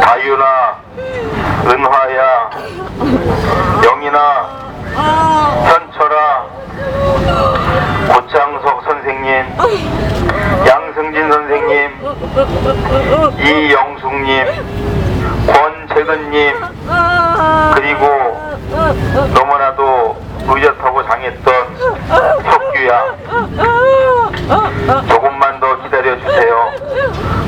다유나, 은화야, 영이나, 현철아, 고창석 선생님, 양승진 선생님, 이영숙님, 권재근님, 그리고 너무나도 의젓하고 장했던 혁규야, 조금만 더 기다려주세요.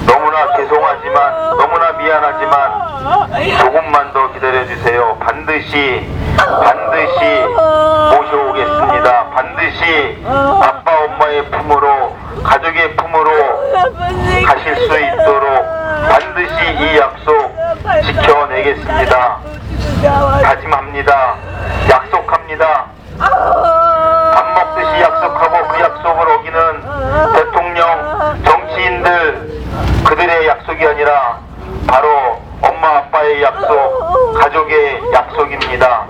너무나 죄송하지만, 너무나 미안하지만, 조금만 더 기다려주세요. 반드시, 반드시 모셔오겠습니다. 반드시 아빠, 엄마의 품으로, 가족의 품으로 가실 수 있도록 반드시 이 약속 지켜내겠습니다. 다짐합니다. 약속합니다. 밥 먹듯이 약속하고 그 약속을 어기는 대통령, 정치인들 그들의 약속이 아니라 바로 엄마 아빠의 약속, 가족의 약속입니다.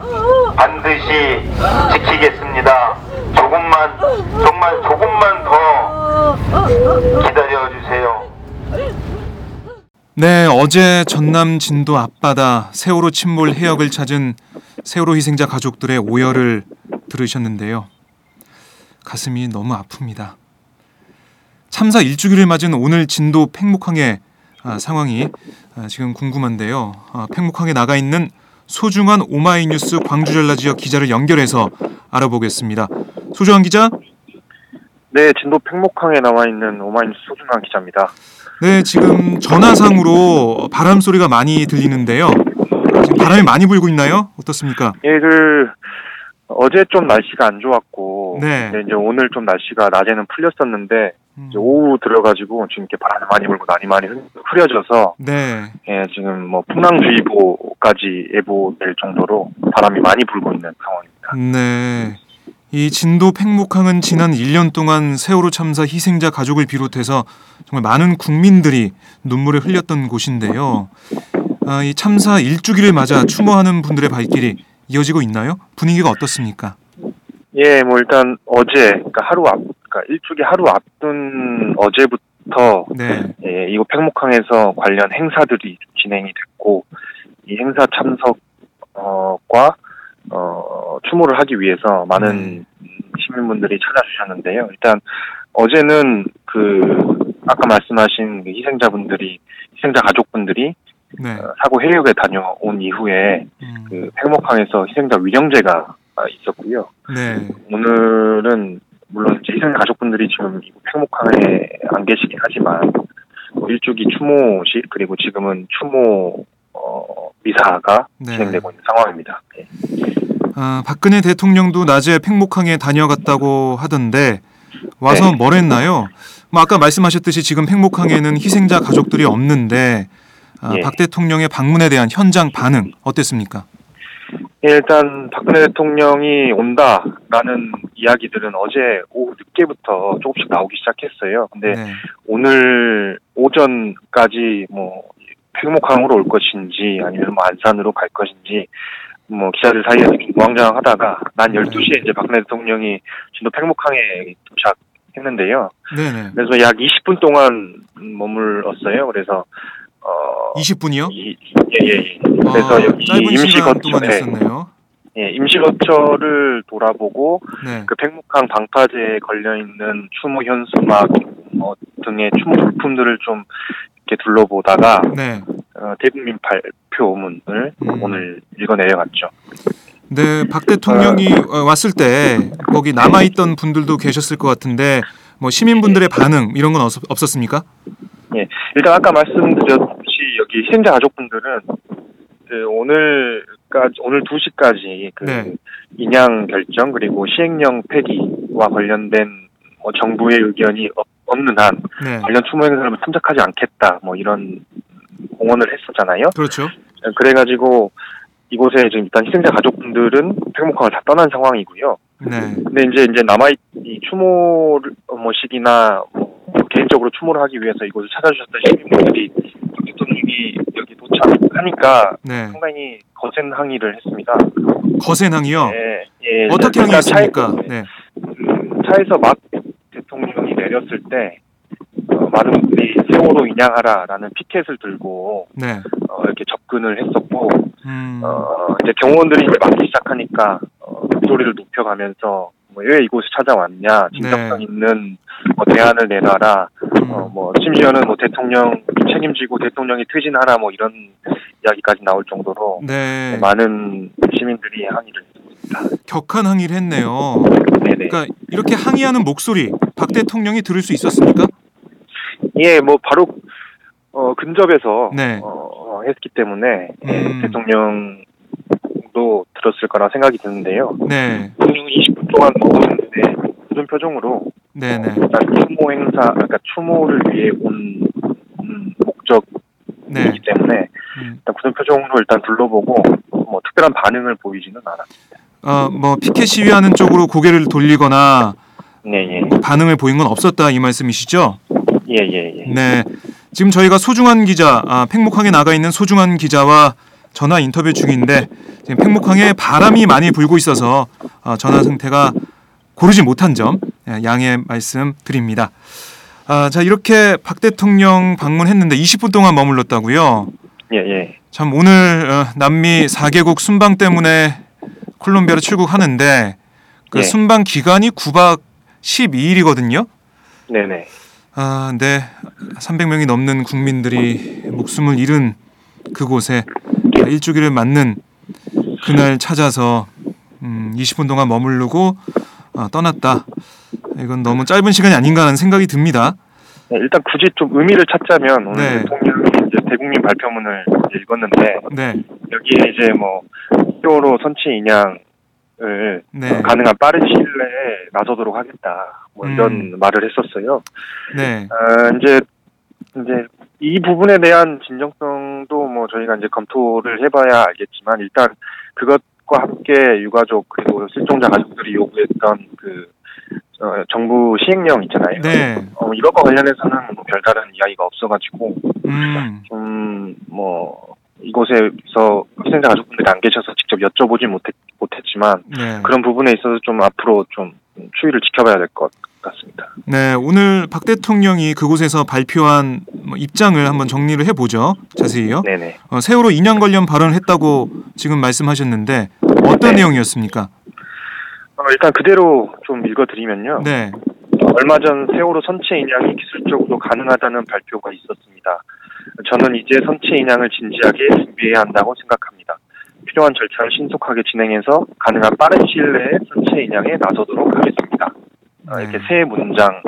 반드시 지키겠습니다. 조금만 정말 조금만 더 기다려 주세요. 네, 어제 전남 진도 앞바다 세월호 침몰 해역을 찾은 세월호 희생자 가족들의 오열을 들으셨는데요. 가슴이 너무 아픕니다. 참사 일주기를 맞은 오늘 진도 팽목항의 아, 상황이 아, 지금 궁금한데요. 아, 팽목항에 나가 있는 소중한 오마이뉴스 광주전라 지역 기자를 연결해서 알아보겠습니다. 소중한 기자. 네, 진도 팽목항에 나와 있는 오마이뉴스 소중한 기자입니다. 네, 지금 전화상으로 바람 소리가 많이 들리는데요. 지금 바람이 많이 불고 있나요? 어떻습니까? 예, 그 어제 좀 날씨가 안 좋았고, 네. 네, 이제 오늘 좀 날씨가 낮에는 풀렸었는데 음, 이제 오후 들어가지고 지금 이렇게 바람이 많이 불고 날이 많이 흐- 흐려져서 네, 예, 지금 뭐 풍랑주의보까지 예보될 정도로 바람이 많이 불고 있는 상황입니다. 네. 이 진도 팽목항은 지난 1년 동안 세월호 참사 희생자 가족을 비롯해서 정말 많은 국민들이 눈물을 흘렸던 곳인데요. 아, 이 참사 일주기를 맞아 추모하는 분들의 발길이 이어지고 있나요? 분위기가 어떻습니까? 예, 뭐 일단 어제 그러니까 하루 앞, 그러니까 일주기 하루 앞둔 어제부터 네, 예, 이곳 팽목항에서 관련 행사들이 진행이 됐고 이 행사 참석과 어, 추모를 하기 위해서 많은 시민분들이 찾아주셨는데요. 일단 어제는 그 아까 말씀하신 그 희생자분들이 희생자 가족분들이 네, 어, 사고 해역에 다녀온 이후에 음, 그 팽목항에서 희생자 위령제가 있었고요. 네. 오늘은 물론 희생 가족분들이 지금 팽목항에 안 계시긴 하지만 뭐 일주기 추모식 그리고 지금은 추모 어, 미사가 네. 진행되고 있는 상황입니다. 네. 아, 박근혜 대통령도 낮에 팽목항에 다녀갔다고 하던데 와서 네. 뭘 했나요? 뭐 아까 말씀하셨듯이 지금 팽목항에는 희생자 가족들이 없는데 아, 예. 박 대통령의 방문에 대한 현장 반응 어땠습니까? 예, 일단 박근혜 대통령이 온다라는 이야기들은 어제 오후 늦게부터 조금씩 나오기 시작했어요. 근데 네. 오늘 오전까지 뭐 팽목항으로 올 것인지 아니면 뭐 안산으로 갈 것인지 뭐 기자들 사이에서 좀 우왕좌왕하다가 난 12시에 이제 박근혜 대통령이 진도 팽목항에 도착했는데요. 네네. 그래서 약 20분 동안 머물렀어요. 그래서 어 20분이요? 이, 예, 예, 예. 그래서 아, 여기 임시 시간 동안 거처, 예. 예, 임시 거처를 돌아보고 네. 그 팽목항 방파제에 걸려 있는 추모 현수막 뭐 등의 추모 물품들을 좀 이렇게 둘러보다가 네. 어, 대국민 발표문을 음. 오늘 읽어내려갔죠. 네, 박 대통령이 어, 왔을 때 거기 남아 있던 분들도 계셨을 것 같은데 뭐 시민분들의 반응 이런 건 없, 없었습니까? 일단 아까 말씀드렸듯이 여기 희생자 가족분들은 그 오늘까지 오늘 2시까지 그 네. 인양 결정 그리고 시행령 폐기와 관련된 뭐 정부의 의견이 없- 없는 한 네. 관련 추모 행사를 참석하지 않겠다 뭐 이런 공언을 했었잖아요. 그렇죠. 그래가지고 이곳에 지금 일단 희생자 가족분들은 팽목항을 다 떠난 상황이고요. 네. 근데 이제 이제 남아 이 추모를 뭐식이나 뭐 개인적으로 추모를 하기 위해서 이곳을 찾아주셨던 시민분들이 대통령이 여기 도착하니까 네. 상당히 거센 항의를 했습니다. 거센 항이요. 예, 예, 어떻게 항의했습니까? 차에- 네. 음, 차에서 막 내렸을 때 어, 많은 분들이 세월호 인양하라라는 피켓을 들고 네. 어, 이렇게 접근을 했었고 음. 어, 이제 경호원들이 이제 막기 시작하니까 어, 소리를 높여가면서 뭐 왜 이곳에 찾아왔냐 진정성 네. 있는 뭐 대안을 내놔라 음. 어, 뭐 심지어는 뭐 대통령 책임지고 대통령이 퇴진하라 뭐 이런 이야기까지 나올 정도로 네. 많은 시민들이 항의를 했습니다. 격한 항의를 했네요. 네네. 그러니까 이렇게 항의하는 목소리 박 대통령이 들을 수 있었습니까? 예, 뭐 바로 어, 근접해서 네. 어, 어, 했기 때문에 예, 음. 대통령도 들었을 거라 생각이 드는데요. 네. 대통령이 20분 동안 먹었는데 굳은 표정으로 네, 네. 일단 추모 행사, 그러니까 추모를 위해 온 음, 목적이기 네. 때문에 음. 일단 굳은 표정으로 일단 둘러보고 뭐 특별한 반응을 보이지는 않았습니다. 어, 뭐 피켓 시위하는 쪽으로 고개를 돌리거나 네, 예, 뭐 반응을 보인 건 없었다 이 말씀이시죠? 예, 예, 예. 네. 지금 저희가 소중한 기자, 아, 팽목항에 나가 있는 소중한 기자와 전화 인터뷰 중인데 지금 팽목항에 바람이 많이 불고 있어서 어, 전화 상태가 고르지 못한 점 예, 양해 말씀 드립니다. 아, 자 이렇게 박 대통령 방문했는데 20분 동안 머물렀다고요. 예, 예. 참 오늘 어, 남미 4개국 순방 때문에 콜롬비아로 출국하는데 그 예. 순방 기간이 9박 12일이거든요. 네, 네. 아, 네. 300명이 넘는 국민들이 목숨을 잃은 그곳에 일주기를 맞는 그날 찾아서 음, 20분 동안 머무르고 아, 떠났다. 이건 너무 짧은 시간이 아닌가 하는 생각이 듭니다. 네, 일단 굳이 좀 의미를 찾자면 오늘 네. 대통령이 이제 대국민 발표문을 읽었는데 네, 여기에 이제 뭐 세월호 선치 인양을 네, 가능한 빠른 시일 내에 나서도록 하겠다. 뭐 이런 음. 말을 했었어요. 네, 어, 이제 이제 이 부분에 대한 진정성도 뭐 저희가 이제 검토를 해봐야 알겠지만 일단 그것과 함께 유가족 그리고 실종자 가족들이 요구했던 그 어, 정부 시행령 있잖아요. 네. 어, 이것과 관련해서는 뭐 별다른 이야기가 없어가지고 음, 좀뭐 이곳에서 희생자 가족분들이 안 계셔서 직접 여쭤보지 못했, 못했지만 네. 그런 부분에 있어서 좀 앞으로 좀 추이를 지켜봐야 될 것 같습니다. 네, 오늘 박 대통령이 그곳에서 발표한 뭐 입장을 한번 정리를 해보죠. 자세히요. 네네. 어, 세월호 인양 관련 발언을 했다고 지금 말씀하셨는데 어떤 네. 내용이었습니까? 어, 일단 그대로 좀 읽어드리면요. 네, 얼마 전 세월호 선체 인양이 기술적으로 가능하다는 발표가 있었습니다. 저는 이제 선체 인양을 진지하게 준비해야 한다고 생각합니다. 필요한 절차를 신속하게 진행해서 가능한 빠른 시일 내에 선체 인양에 나서도록 하겠습니다. 어, 이렇게 네. 새 문장을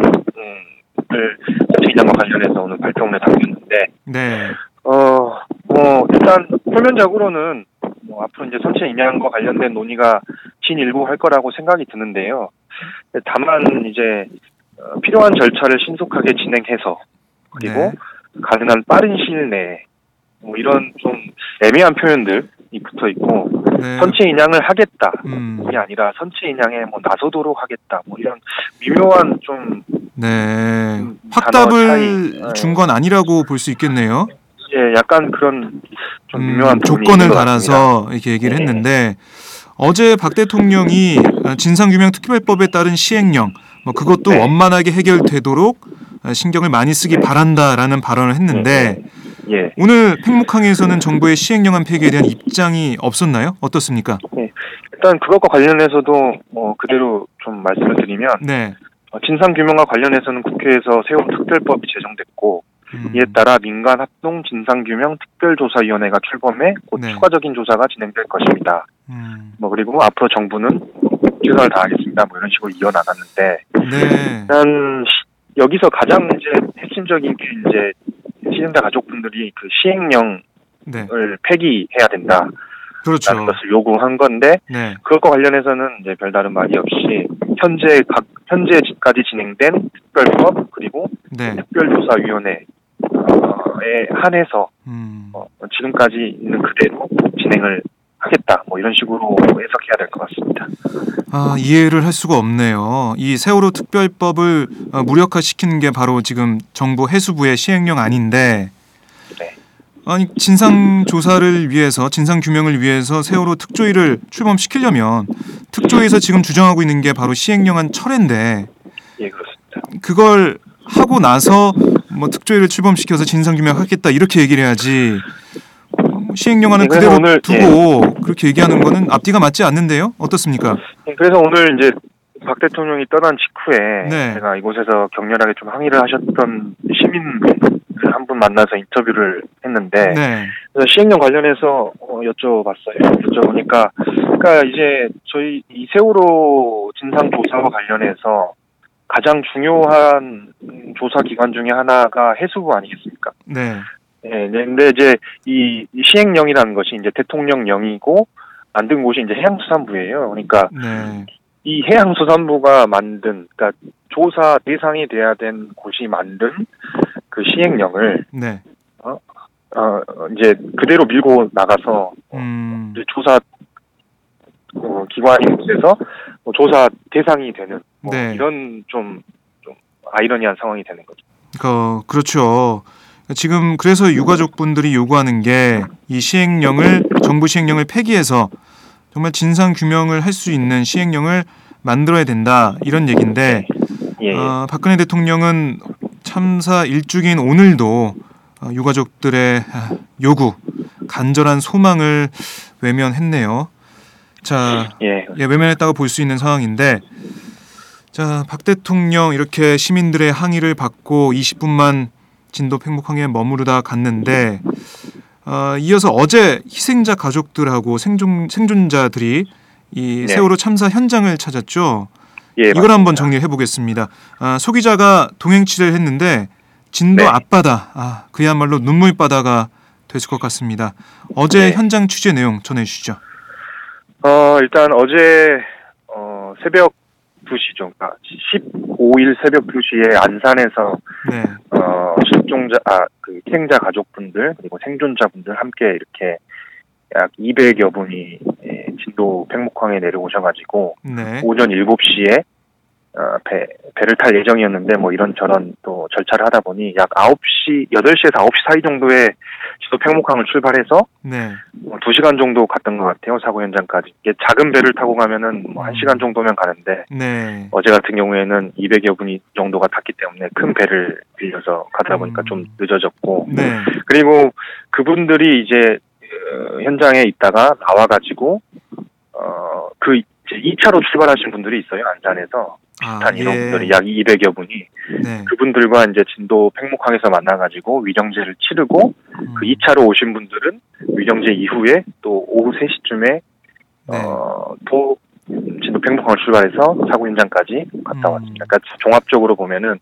선체 인양과 관련해서 오늘 발표문에 담겼는데 네. 어, 뭐, 일단, 표면적으로는, 뭐, 앞으로 이제 선체 인양과 관련된 논의가 진일보 할 거라고 생각이 드는데요. 다만, 이제, 어, 필요한 절차를 신속하게 진행해서, 그리고, 네. 가능한 빠른 시일 내에, 뭐, 이런 좀 애매한 표현들이 붙어 있고, 네. 선체 인양을 하겠다. 음. 이 아니라 선체 인양에 뭐 나서도록 하겠다. 뭐 이런 미묘한 좀 네. 음, 확답을 단어 차이. 준건 아니라고 볼 수 있겠네요. 예, 약간 그런 좀 음, 미묘한 부분이 조건을 같습니다. 이렇게 얘기를 네. 했는데 어제 박 대통령이 진상규명 특별법에 따른 시행령 뭐 그것도 네. 원만하게 해결되도록 신경을 많이 쓰기 바란다라는 발언을 했는데 예. 오늘 팽목항에서는 정부의 시행령안 폐기에 대한 입장이 없었나요? 어떻습니까? 일단 그것과 관련해서도 뭐 그대로 좀 말씀을 드리면 네. 어, 진상 규명과 관련해서는 국회에서 세운 특별법이 제정됐고 음, 이에 따라 민간 합동 진상 규명 특별조사위원회가 출범해 곧 네. 추가적인 조사가 진행될 것입니다. 음, 뭐 그리고 앞으로 정부는 최선을 다하겠습니다. 뭐 이런 식으로 이어나갔는데 네. 일단 시- 여기서 가장 이제 핵심적인 게 이제 시행자 가족분들이 그 시행령을 네. 폐기해야 된다라는 그렇죠. 것을 요구한 건데 네. 그것과 관련해서는 이제 별다른 말이 없이 현재 각 현재까지 진행된 특별법 그리고 네. 특별조사위원회에 한해서 음. 어, 지금까지 있는 그대로 진행을 하겠다 뭐 이런 식으로 해석해야 될 것 같습니다. 아, 이해를 할 수가 없네요. 이 세월호 특별법을 어, 무력화시키는 게 바로 지금 정부 해수부의 시행령 아닌데 네. 아니 진상 조사를 위해서 진상 규명을 위해서 세월호 특조위를 출범시키려면 특조위에서 지금 주장하고 있는 게 바로 시행령안 철회인데 예 그렇습니다. 그걸 하고 나서 뭐 특조위를 출범시켜서 진상 규명하겠다 이렇게 얘기를 해야지 음, 시행령안은 네, 그대로 오늘, 두고 그렇게 얘기하는 거는 앞뒤가 맞지 않는데요. 어떻습니까? 예, 그래서 오늘 이제 박 대통령이 떠난 직후에 네. 제가 이곳에서 격렬하게 좀 항의를 하셨던 시민 한 분 만나서 인터뷰를 했는데 네. 시행령 관련해서 어, 여쭤봤어요. 여쭤보니까 그러니까 이제 저희 이 세월호 진상 조사와 관련해서 가장 중요한 음, 조사 기관 중에 하나가 해수부 아니겠습니까? 네. 예, 네, 근데 이제 이, 이 시행령이라는 것이 이제 대통령령이고 만든 곳이 이제 해양수산부예요. 그러니까 네. 이 해양수산부가 만든 그러니까 조사 대상이 돼야 된 곳이 만든 그 시행령을 네. 어 이제 그대로 밀고 나가서 음. 이제 조사 어, 기관인 곳에서 뭐 조사 대상이 되는 뭐 네. 이런 좀, 좀 아이러니한 상황이 되는 거죠. 그 그렇죠. 지금 그래서 유가족분들이 요구하는 게 이 시행령을 정부 시행령을 폐기해서 정말 진상 규명을 할 수 있는 시행령을 만들어야 된다 이런 얘기인데 예, 예. 어, 박근혜 대통령은 참사 일주기인 오늘도 어, 유가족들의 아, 요구 간절한 소망을 외면했네요. 자, 예. 예, 외면했다고 볼 수 있는 상황인데 자, 박 대통령 이렇게 시민들의 항의를 받고 20분만 진도 팽목항에 머무르다 갔는데 어, 이어서 어제 희생자 가족들하고 생존 생존자들이 이 네. 세월호 참사 현장을 찾았죠. 예, 이걸 한번 맞습니다. 정리해 보겠습니다. 아, 소 기자가 동행 취재를 했는데 진도 네. 앞바다, 아, 그야말로 눈물 바다가 됐을 것 같습니다. 어제 네. 현장 취재 내용 전해 주시죠. 어, 일단 어제, 어, 새벽 2시죠. 그러니까 15일 새벽 2시에 안산에서, 네, 어, 실종자, 아, 그, 희생자 가족분들, 그리고 생존자분들 함께 이렇게 약 200여 분이, 예, 진도 팽목항에 내려오셔가지고, 네, 오전 7시에, 어, 배, 배를 탈 예정이었는데, 뭐 이런저런 또 절차를 하다 보니 약 9시, 8시에서 9시 사이 정도에 진도 팽목항을 출발해서, 네, 뭐 2시간 정도 갔던 것 같아요. 사고 현장까지. 이게 작은 배를 타고 가면은 뭐 1시간 정도면 가는데 네, 어제 같은 경우에는 200여 분이 정도가 탔기 때문에 큰 배를 빌려서 가다 보니까 음. 좀 늦어졌고 네, 그리고 그분들이 이제 어, 현장에 있다가 나와가지고 어, 그 이제 2차로 출발하신 분들이 있어요 안산에서 아, 비슷한 예. 인원분들이 약 200여 분이 네. 그분들과 이제 진도 팽목항에서 만나가지고 위정제를 치르고 음, 그 2차로 오신 분들은 위정제 이후에 또 오후 3시쯤에 네. 어, 또 진도 팽목항을 출발해서 사고 현장까지 갔다 음. 왔습니다. 그러니까 종합적으로 보면은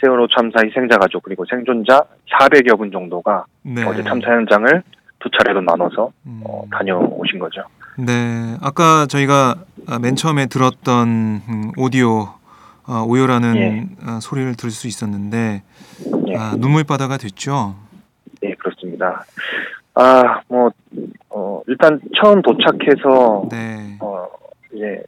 세월호 참사 희생자 가족 그리고 생존자 400여 분 정도가 네. 어제 참사 현장을 두 차례로 나눠서 음, 어, 다녀오신 거죠. 네, 아까 저희가 아, 맨 처음에 들었던 음, 오디오 어, 오요라는 예. 어, 소리를 들을 수 있었는데 예. 아, 눈물바다가 됐죠. 네, 그렇습니다. 아, 뭐, 어, 일단 처음 도착해서, 네. 어, 이제,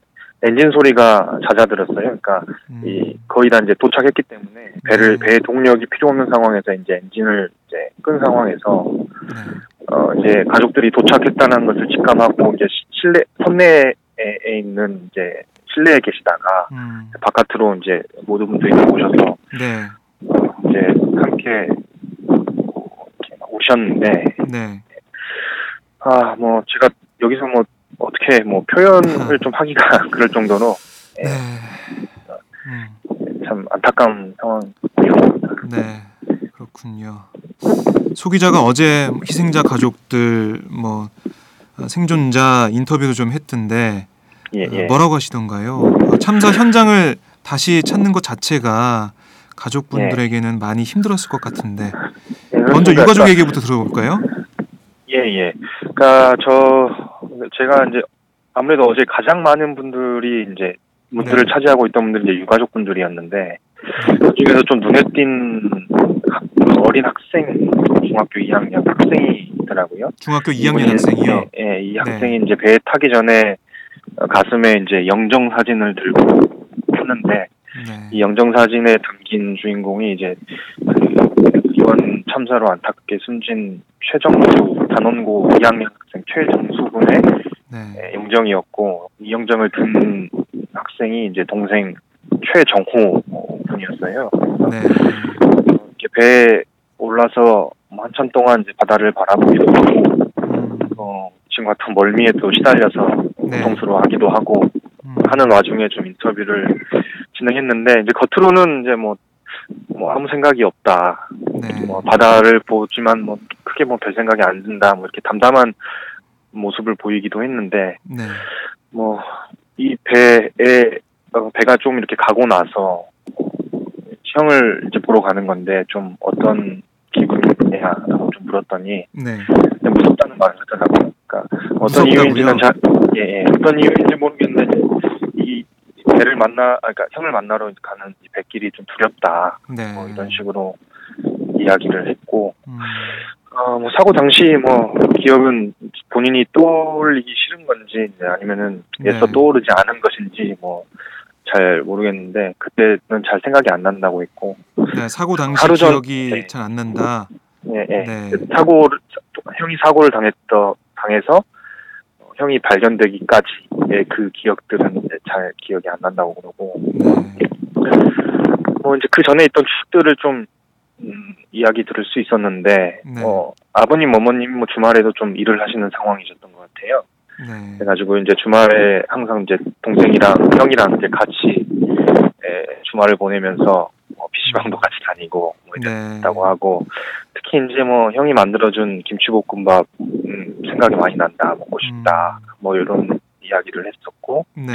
엔진 소리가 잦아들었어요. 그러니까, 음, 이, 거의 다 이제 도착했기 때문에, 배를, 네. 배의 동력이 필요 없는 상황에서 이제 엔진을 이제 끈 상황에서, 네. 어, 이제 가족들이 도착했다는 것을 직감하고, 이제 시- 실내, 선내에 있는 이제 실내에 계시다가, 음, 바깥으로 이제 모든 분들이 오셔서, 네. 이제 함께, 막 오셨는데, 네. 아, 뭐, 제가 여기서 뭐, 어떻게 뭐, 표현을 좀 하기가 그럴 정도로 네. 음, 참 안타까운 상황이었습니다. 네. 그렇군요. 소 기자가 어제 희생자 가족들 뭐 어, 생존자 인터뷰도 좀 했던데 예, 어, 예. 뭐라고 하시던가요? 어, 참사 현장을 다시 찾는 것 자체가 가족분들에게는 많이 힘들었을 것 같은데 예, 먼저. 유가족 얘기부터 들어볼까요? 예, 예. 그니까, 저, 제가 이제, 아무래도 어제 가장 많은 분들이 이제, 문들을 네. 차지하고 있던 분들이 이제 유가족 분들이었는데, 그 중에서 좀 눈에 띈 학- 어린 학생, 중학교 2학년 학생이 있더라고요. 중학교 2학년 이분이- 학생이요. 예, 예, 이 학생이 이제 배에 타기 전에 어, 가슴에 이제 영정 사진을 들고 탔는데 네. 이 영정 사진에 담긴 주인공이 이제 그 이번 참사로 안타깝게 숨진 최정수 단원고 2학년 학생 최정수 군의 네. 예, 영정이었고 이 영정을 든 학생이 이제 동생 최정호 군이었어요. 네. 이렇게 배에 올라서 뭐 한참 동안 이제 바다를 바라보기도 하고 음, 어, 지금과 같은 멀미에 또 시달려서 네. 고통스러워하기도 하고 음, 하는 와중에 좀 인터뷰를 진행했는데 이제 겉으로는 이제 뭐, 뭐 아무 생각이 없다. 네. 뭐 바다를 보지만 뭐 크게 뭐 별 생각이 안 든다. 뭐 이렇게 담담한 모습을 보이기도 했는데 네. 뭐이 배에 어, 배가 좀 이렇게 가고 나서 어, 형을 이제 보러 가는 건데 좀 어떤 기분이냐라고 좀 물었더니 네. 무섭다는 말을 하더라고요. 그러니까 어떤 무섭다고요? 이유인지는 잘, 예, 예, 어떤 이유인지 모르겠는데 이 배를 만나, 아, 그러니까 형을 만나러 가는 이 배길이 좀 두렵다. 네. 뭐 이런 식으로 이야기를 했고, 음, 어, 뭐 사고 당시 뭐 기억은 본인이 떠올리기 싫은 건지 아니면은 애써 네. 떠오르지 않은 것인지 뭐 잘 모르겠는데 그때는 잘 생각이 안 난다고 했고, 네. 사고 당시 하루 전- 기억이 네. 잘안 난다. 예, 예. 네. 사고를 형이 사고를 당했더 당해서 어, 형이 발견되기까지의 그 기억들은 잘 기억이 안 난다고 그러고 네. 뭐 이제 그 전에 있던 추억들을 좀 음, 이야기 들을 수 있었는데 네. 어 아버님 어머님 뭐 주말에도 좀 일을 하시는 상황이셨던 것 같아요. 네. 그래가지고 이제 주말에 항상 이제 동생이랑 형이랑 이제 같이 에, 주말을 보내면서 뭐 PC방도 같이 다니고 뭐 네. 있다고 하고 특히 이제 뭐 형이 만들어준 김치볶음밥 음, 생각이 많이 난다 먹고 싶다 뭐 이런 이야기를 했었고 네.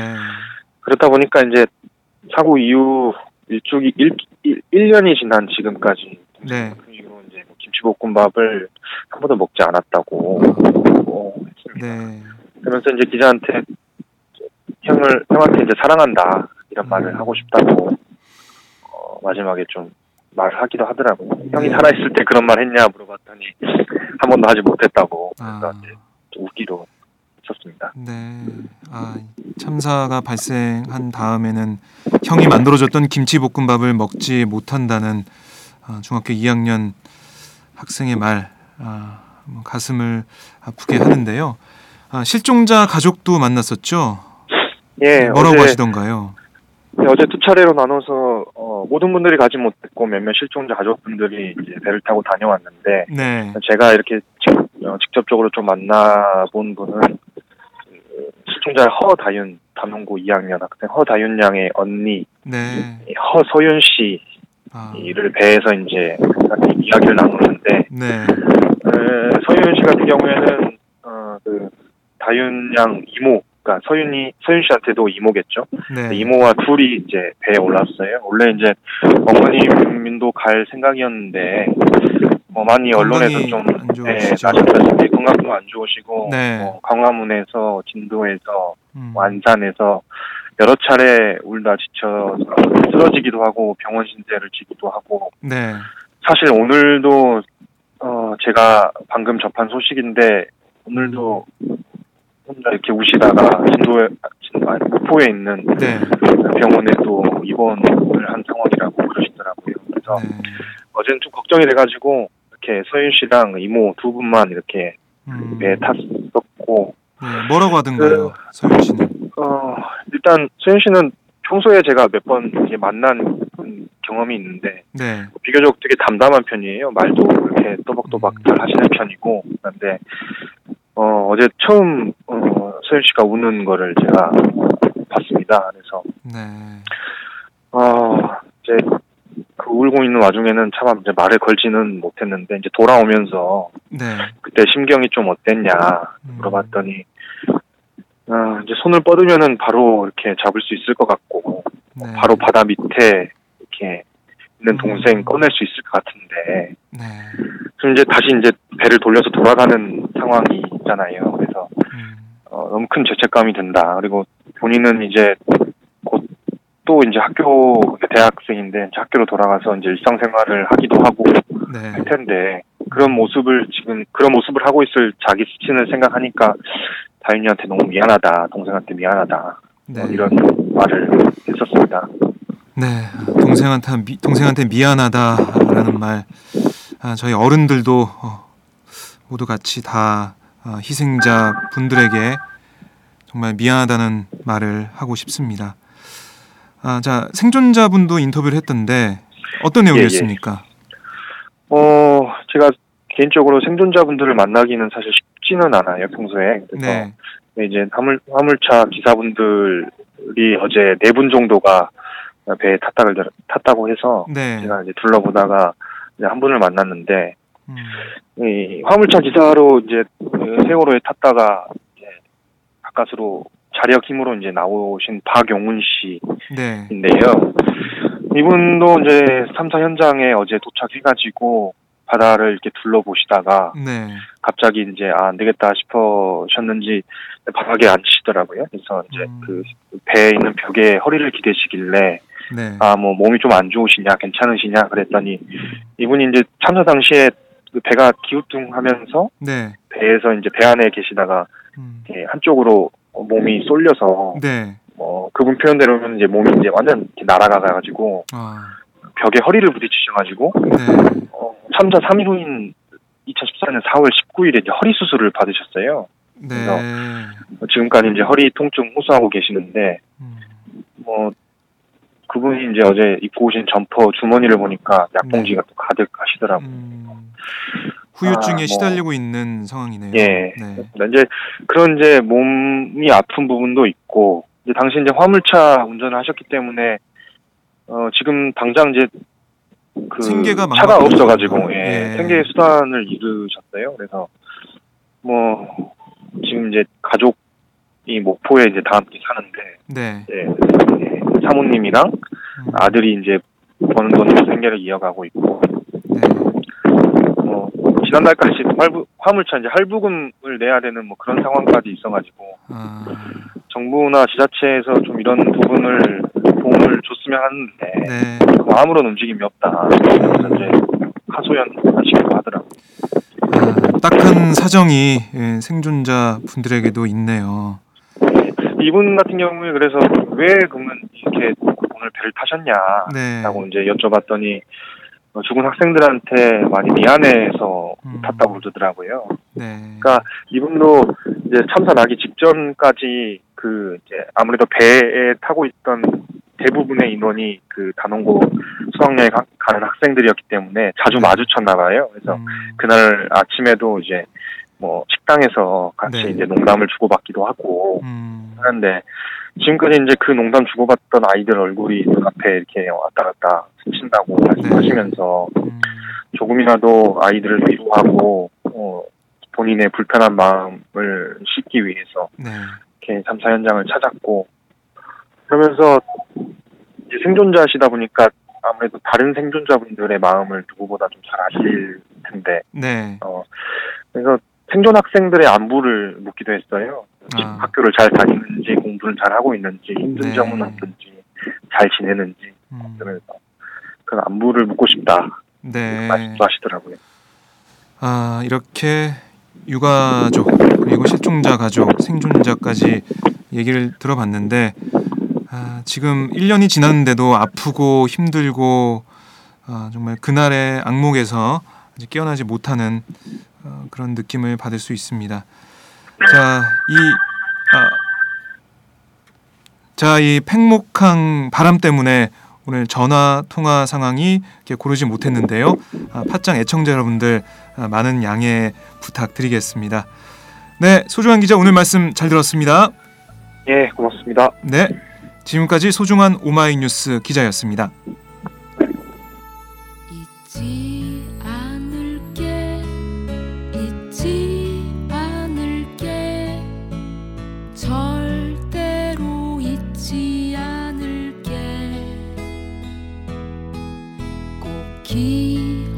그렇다 보니까 이제 사고 이후 일주기 일, 일, 1년이 지난 지금까지 네. 그 이후로 이제 뭐 김치볶음밥을 한 번도 먹지 않았다고 뭐 했습니다. 네. 그러면서 이제 기자한테 형을 형한테 이제 사랑한다 이런 음. 말을 하고 싶다고 어, 마지막에 좀 말하기도 하더라고요. 형이 네. 살아있을 때 그런 말 했냐 물어봤더니 한 번도 하지 못했다고 아. 저한테 좀 웃기로 했었습니다. 네. 아, 참사가 발생한 다음에는 형이 만들어줬던 김치볶음밥을 먹지 못한다는 아, 중학교 2학년 학생의 말 아, 뭐 가슴을 아프게 하는데요. 아, 실종자 가족도 만났었죠. 예, 뭐라고 어제, 하시던가요? 네, 어제 두 차례로 나눠서 어, 모든 분들이 가지 못했고 몇몇 실종자 가족분들이 이제 배를 타고 다녀왔는데 네. 제가 이렇게 직, 어, 직접적으로 좀 만나본 분은 그 시청자 허다윤 단원고 2학년 학생 허다윤 양의 언니 네. 허소윤 아, 씨를 배에서 이제 이야기를 나누는데 네. 에, 서윤 씨 같은 경우에는 어, 그 다윤 양 이모 그러니까 서윤이 서윤 씨한테도 이모겠죠. 네. 이모와 둘이 이제 배에 올랐어요. 원래 이제 어머님도 갈 생각이었는데 뭐 많이 언론에서 좀안 네? 나셨다시피 건강도 안 좋으시고 네. 뭐 광화문에서 진도에서 음. 완산에서 여러 차례 울다 지쳐 쓰러지기도 하고 병원 신세를 지기도 하고 네. 사실 오늘도 어 제가 방금 접한 소식인데 오늘도 혼자 이렇게 우시다가 진도에 진- 아니, 목포에 있는 네. 병원에 또 입원을 한 상황이라고 그러시더라고요. 그래서 네. 어제는 좀 걱정이 돼가지고 이렇게 서윤 씨랑 이모 두 분만 이렇게 음. 배에 탔었고 네. 뭐라고 하던가요, 서윤 씨는? 어 일단 서윤 씨는 평소에 제가 몇 번 이제 만난 경험이 있는데 네. 비교적 되게 담담한 편이에요. 말도 이렇게 또박또박 잘 하시는 편이고 그런데 어 어제 처음 어 서윤 씨가 우는 거를 제가 봤습니다. 그래서 네. 울고 있는 와중에는 참 이제 말을 걸지는 못했는데 이제 돌아오면서 네. 그때 심경이 좀 어땠냐 음. 물어봤더니 어 이제 손을 뻗으면은 바로 이렇게 잡을 수 있을 것 같고 네. 바로 바다 밑에 이렇게 있는 음. 동생 꺼낼 수 있을 것 같은데 네. 그럼 이제 다시 이제 배를 돌려서 돌아가는 상황이 있잖아요. 그래서 음. 어, 너무 큰 죄책감이 든다. 그리고 본인은 이제 곧 또 이제 학교 대학생인데 학교로 돌아가서 이제 일상생활을 하기도 하고 네. 할 텐데 그런 모습을 지금 그런 모습을 하고 있을 자기 수치를 생각하니까 다윤이한테 너무 미안하다. 동생한테 미안하다. 네. 어, 이런 말을 했었습니다. 네, 동생한테 미, 동생한테 미안하다라는 말, 아, 저희 어른들도 어, 모두 같이 다 아, 희생자 분들에게 정말 미안하다는 말을 하고 싶습니다. 아, 자 생존자분도 인터뷰를 했던데 어떤 예, 내용이었습니까? 어, 제가 개인적으로 생존자분들을 만나기는 사실 쉽지는 않아요, 평소에. 그래서 네, 이제 화물, 화물차 기사분들이 어제 네 분 정도가 배에 탔다고, 탔다고 해서 네, 제가 이제 둘러보다가 이제 한 분을 만났는데, 음, 이 화물차 기사로 이제 그 세월호에 탔다가 이제 가까스로 자력 힘으로 이제 나오신 박용훈 네, 씨인데요. 이분도 이제 3사 현장에 어제 도착해가지고 바다를 이렇게 둘러보시다가 네, 갑자기 이제 아, 안 되겠다 싶으셨는지 바닥에 앉으시더라고요. 그래서 이제 음. 그 배에 있는 벽에 허리를 기대시길래 네, 아뭐 몸이 좀 안 좋으시냐 괜찮으시냐 그랬더니 이분이 이제 참사 당시에 그 배가 기우뚱하면서 네, 배에서 이제 배 안에 계시다가 음, 한쪽으로 몸이 쏠려서 네, 뭐 그분 표현대로는 이제 몸이 이제 완전 이렇게 날아가가지고 아, 벽에 허리를 부딪히셔가지고 네, 어, 참사 3일 후인 2014년 4월 19일에 이제 허리 수술을 받으셨어요. 네, 지금까지 이제 허리 통증 호소하고 계시는데 음, 뭐 그분이 이제 어제 입고 오신 점퍼 주머니를 보니까 약봉지가 또 가득 하시더라고요. 음, 후유증에 아, 뭐. 시달리고 있는 상황이네요. 예. 네, 이제 그런 이제 몸이 아픈 부분도 있고 이제 당시 이제 화물차 운전을 하셨기 때문에 어 지금 당장 이제 그 생계가 차가 없어가지고. 예, 예. 생계 수단을 잃으셨어요. 그래서 뭐 지금 이제 가족이 목포에 이제 다 함께 사는데 네, 이제 예, 사모님이랑 음, 아들이 이제 버는 돈으로 생계를 이어가고 있고 네, 뭐 지난달까지 활부, 화물차 이제 할부금을 내야 되는 뭐 그런 상황까지 있어가지고 아, 정부나 지자체에서 좀 이런 부분을 도움을 줬으면 하는데 네. 뭐 아무런 움직임이 없다. 그래서 이제 하소연 하시기도 하더라고요. 아, 딱한 사정이 예, 생존자 분들에게도 있네요. 이분 같은 경우에 그래서 왜 그러면 이렇게 오늘 배를 타셨냐라고 네. 이제 여쭤봤더니 어, 죽은 학생들한테 많이 미안해서 음. 탔다고 그러더라고요. 네. 그러니까 이분도 이제 참사 나기 직전까지 그 이제 아무래도 배에 타고 있던 대부분의 인원이 그 단원고 수학여행 가- 가는 학생들이었기 때문에 자주 네. 마주쳤나 봐요. 그래서 음, 그날 아침에도 이제 뭐 식당에서 같이 네. 이제 농담을 주고받기도 하고 음, 하는데 지금까지 이제 그 농담 주고받던 아이들 얼굴이 눈 앞에 이렇게 왔다 갔다 스친다고 말씀하시면서 음, 조금이라도 아이들을 위로하고 어, 본인의 불편한 마음을 씻기 위해서 네, 이렇게 참사 현장을 찾았고 그러면서 이제 생존자시다 보니까 아무래도 다른 생존자분들의 마음을 누구보다 좀 잘 아실 텐데 네, 어 그래서 생존 학생들의 안부를 묻기도 했어요. 아. 학교를 잘 다니는지 공부를 잘 하고 있는지 힘든 네. 점은 없는지 잘 지내는지 음, 그러면서 그 안부를 묻고 싶다 네. 말씀도 하시더라고요. 아, 이렇게 유가족 그리고 실종자 가족, 생존자까지 얘기를 들어봤는데 아, 지금 1년이 지났는데도 아프고 힘들고 아, 정말 그날의 악몽에서 아직 깨어나지 못하는 어, 그런 느낌을 받을 수 있습니다. 자, 이 아, 자, 이 팽목항 바람 때문에 오늘 전화 통화 상황이 이렇게 고르지 못했는데요. 아, 팟짱 애청자 여러분들 아, 많은 양해 부탁드리겠습니다. 네, 소중한 기자 오늘 말씀 잘 들었습니다. 예, 고맙습니다. 네, 지금까지 소중한 오마이뉴스 기자였습니다. 꼭